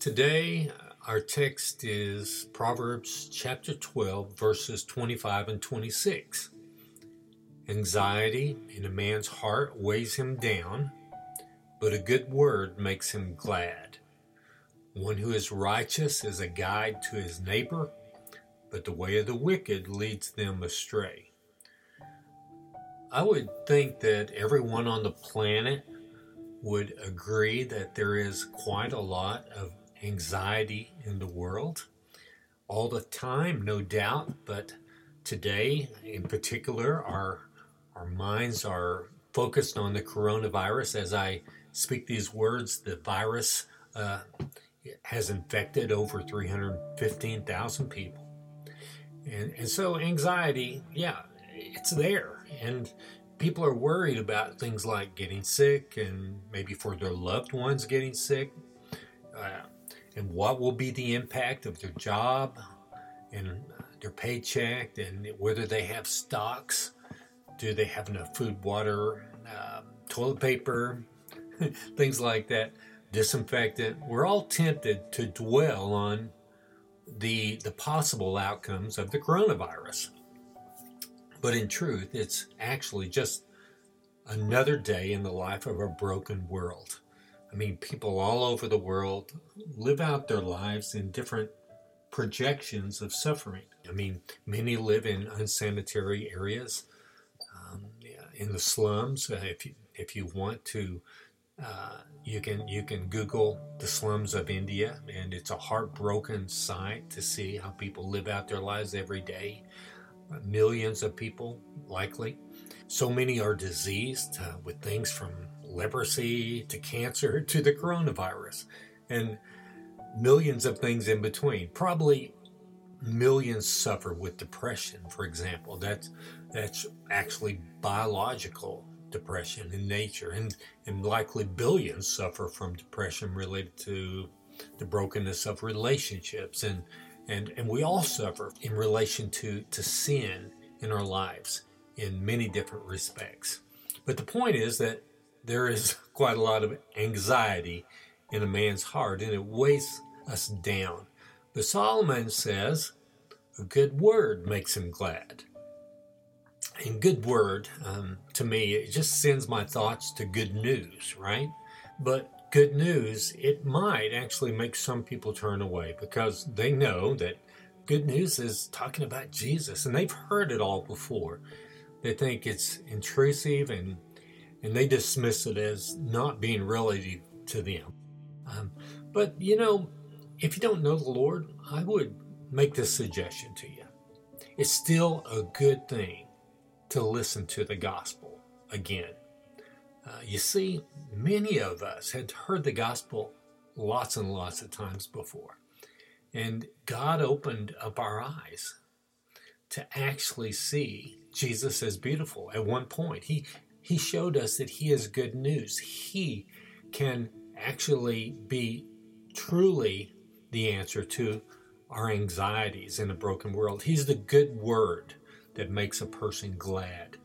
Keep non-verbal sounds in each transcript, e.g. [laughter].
Today, our text is Proverbs chapter 12, verses 25 and 26. Anxiety in a man's heart weighs him down, but a good word makes him glad. One who is righteous is a guide to his neighbor, but the way of the wicked leads them astray. I would think that everyone on the planet would agree that there is quite a lot of anxiety in the world all the time, no doubt, but today in particular, our, our minds are focused on the coronavirus. As I speak these words, the virus uh, has infected over 315,000 people. And, and so anxiety, yeah, it's there. And people are worried about things like getting sick and maybe for their loved ones getting sick. Uh, and what will be the impact of their job and their paycheck and whether they have stocks. Do they have enough food, water, um, toilet paper, [laughs] things like that, disinfectant? We're all tempted to dwell on the, the possible outcomes of the coronavirus. But in truth, it's actually just another day in the life of a broken world. I mean, people all over the world live out their lives in different projections of suffering. I mean, many live in unsanitary areas, um, in the slums. Uh, if you if you want to, uh, you can you can Google the slums of India, and it's a heartbroken sight to see how people live out their lives every day. Uh, millions of people, likely. So many are diseased uh, with things from leprosy to cancer to the coronavirus, and millions of things in between. Probably millions suffer with depression, for example. That's that's actually biological depression in nature, and and likely billions suffer from depression related to the brokenness of relationships, and and and we all suffer in relation to to sin in our lives in many different respects. But the point is that there is [laughs] quite a lot of anxiety in a man's heart and it weighs us down. But Solomon says, a good word makes him glad. And good word, um, to me, it just sends my thoughts to good news, right? But good news, it might actually make some people turn away because they know that good news is talking about Jesus and they've heard it all before. They think it's intrusive and and they dismiss it as not being relative to them. Um, but you know, if you don't know the Lord, I would make this suggestion to you. It's still a good thing to listen to the gospel again. Uh, you see, many of us had heard the gospel lots and lots of times before. And God opened up our eyes to actually see Jesus as beautiful. At one point, he he showed us that he is good news. He can actually be truly the answer to our anxieties in a broken world. He's the good word that makes a person glad.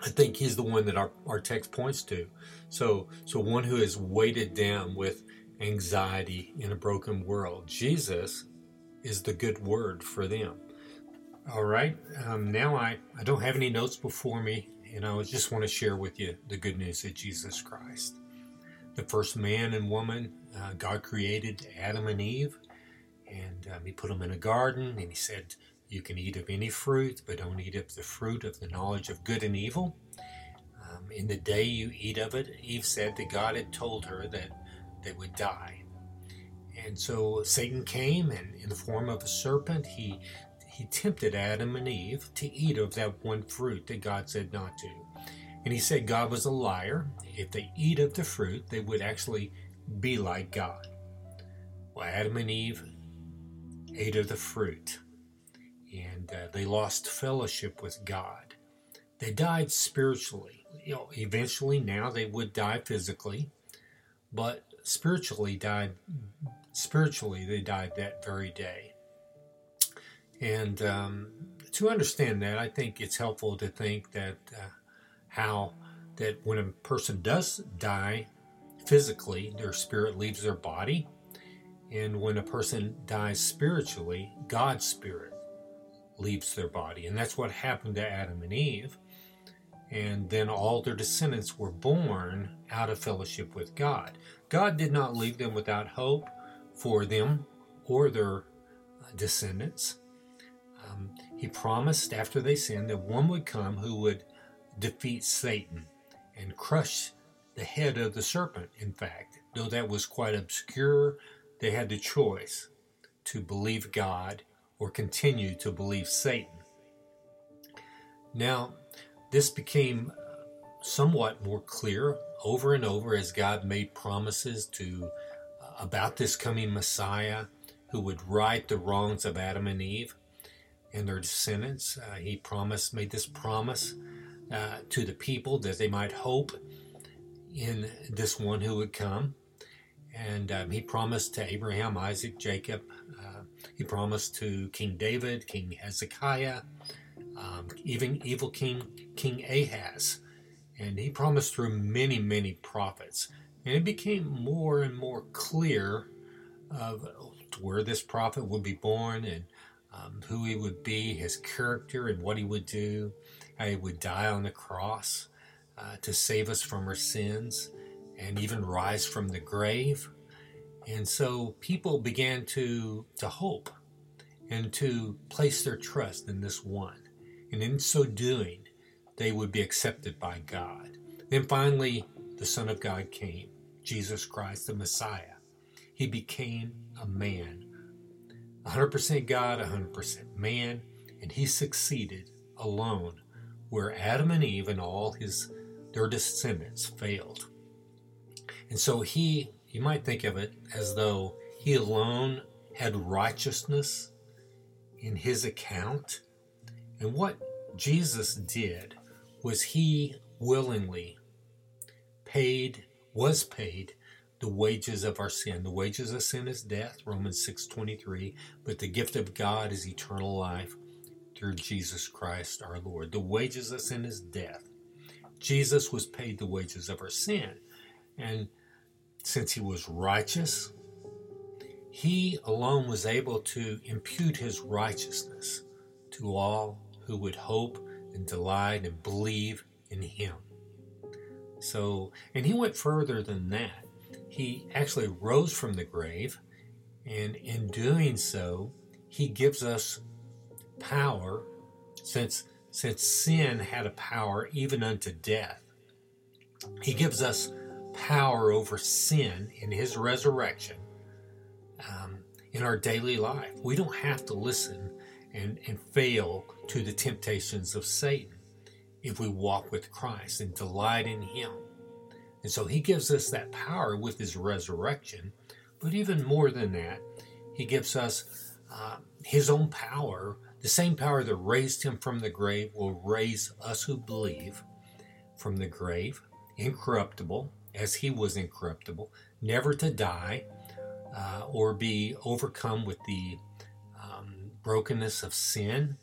I think he's the one that our, our text points to. So, so one who is weighted down with anxiety in a broken world. Jesus is the good word for them. All right, um, now I, I don't have any notes before me, and I just want to share with you the good news of Jesus Christ. The first man and woman, uh, God created Adam and Eve, and um, He put them in a garden, and He said, You can eat of any fruit, but don't eat of the fruit of the knowledge of good and evil. Um, in the day you eat of it, Eve said that God had told her that they would die. And so Satan came, and in the form of a serpent, he he tempted Adam and Eve to eat of that one fruit that God said not to. And he said God was a liar. If they eat of the fruit, they would actually be like God. Well, Adam and Eve ate of the fruit, and uh, they lost fellowship with God. They died spiritually. You know, eventually, now they would die physically, but spiritually died. Spiritually, they died that very day. And um, to understand that, I think it's helpful to think that uh, how that when a person does die physically, their spirit leaves their body, And when a person dies spiritually, God's spirit leaves their body. And that's what happened to Adam and Eve. And then all their descendants were born out of fellowship with God. God did not leave them without hope for them or their descendants. Um, he promised after they sinned that one would come who would defeat Satan and crush the head of the serpent, in fact. Though that was quite obscure, they had the choice to believe God or continue to believe Satan. Now, this became somewhat more clear over and over as God made promises to uh, about this coming Messiah who would right the wrongs of Adam and Eve and their descendants. Uh, he promised, made this promise uh, to the people that they might hope in this one who would come. And um, he promised to Abraham, Isaac, Jacob. Uh, he promised to King David, King Hezekiah, um, even evil King King Ahaz. And he promised through many, many prophets. And it became more and more clear of where this prophet would be born and um, who he would be, his character, and what he would do, how he would die on the cross uh, to save us from our sins and even rise from the grave. And so people began to, to hope and to place their trust in this one. And in so doing, they would be accepted by God. Then finally, the Son of God came, Jesus Christ, the Messiah. He became a man, 100% God, 100% man, and he succeeded alone where Adam and Eve and all his their descendants failed. And so he, you might think of it as though he alone had righteousness in his account. And what Jesus did was he willingly paid, was paid the wages of our sin. The wages of sin is death, Romans 6:23, but the gift of God is eternal life through Jesus Christ our Lord. The wages of sin is death. Jesus was paid the wages of our sin. And since he was righteous, he alone was able to impute his righteousness to all who would hope and delight and believe in him. So, and he went further than that. He actually rose from the grave, and in doing so, he gives us power since since sin had a power even unto death. He gives us power over sin in his resurrection um, in our daily life. We don't have to listen and, and fail to the temptations of Satan if we walk with Christ and delight in him. And so he gives us that power with his resurrection. But even more than that, he gives us uh, his own power the same power that raised him from the grave will raise us who believe from the grave, incorruptible, as he was incorruptible, never to die uh, or be overcome with the um, brokenness of sin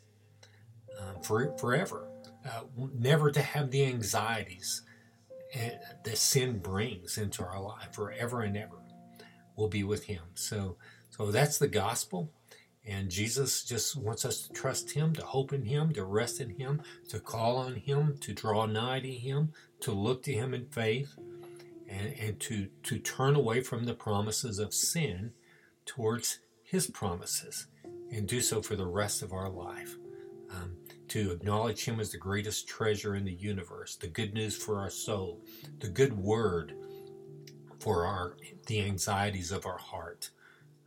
uh, for, forever, uh, never to have the anxieties that sin brings into our life forever and ever. We'll be with him. So, so that's the gospel. And Jesus just wants us to trust Him, to hope in Him, to rest in Him, to call on Him, to draw nigh to Him, to look to Him in faith, and, and to, to turn away from the promises of sin towards His promises, and do so for the rest of our life. Um, to acknowledge Him as the greatest treasure in the universe, the good news for our soul, the good word for our the anxieties of our heart.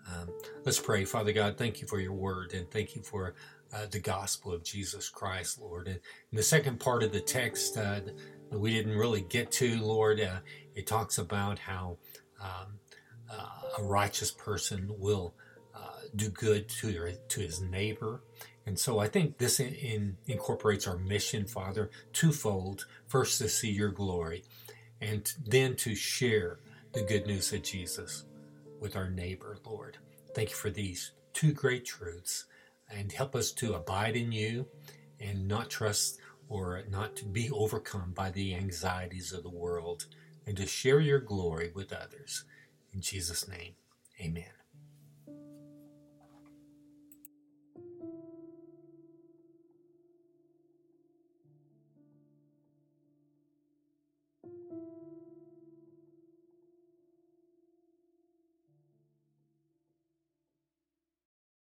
Um, let's pray. Father God, thank you for your word and thank you for uh, the gospel of Jesus Christ, Lord. And the second part of the text uh, that we didn't really get to, Lord, uh, it talks about how um, uh, a righteous person will uh, do good to, their, to his neighbor. And so I think this in, in incorporates our mission, Father, twofold. First, to see your glory, and then to share the good news of Jesus with our neighbor, Lord. Thank you for these two great truths and help us to abide in you and not trust or not to be overcome by the anxieties of the world and to share your glory with others. In Jesus' name, amen.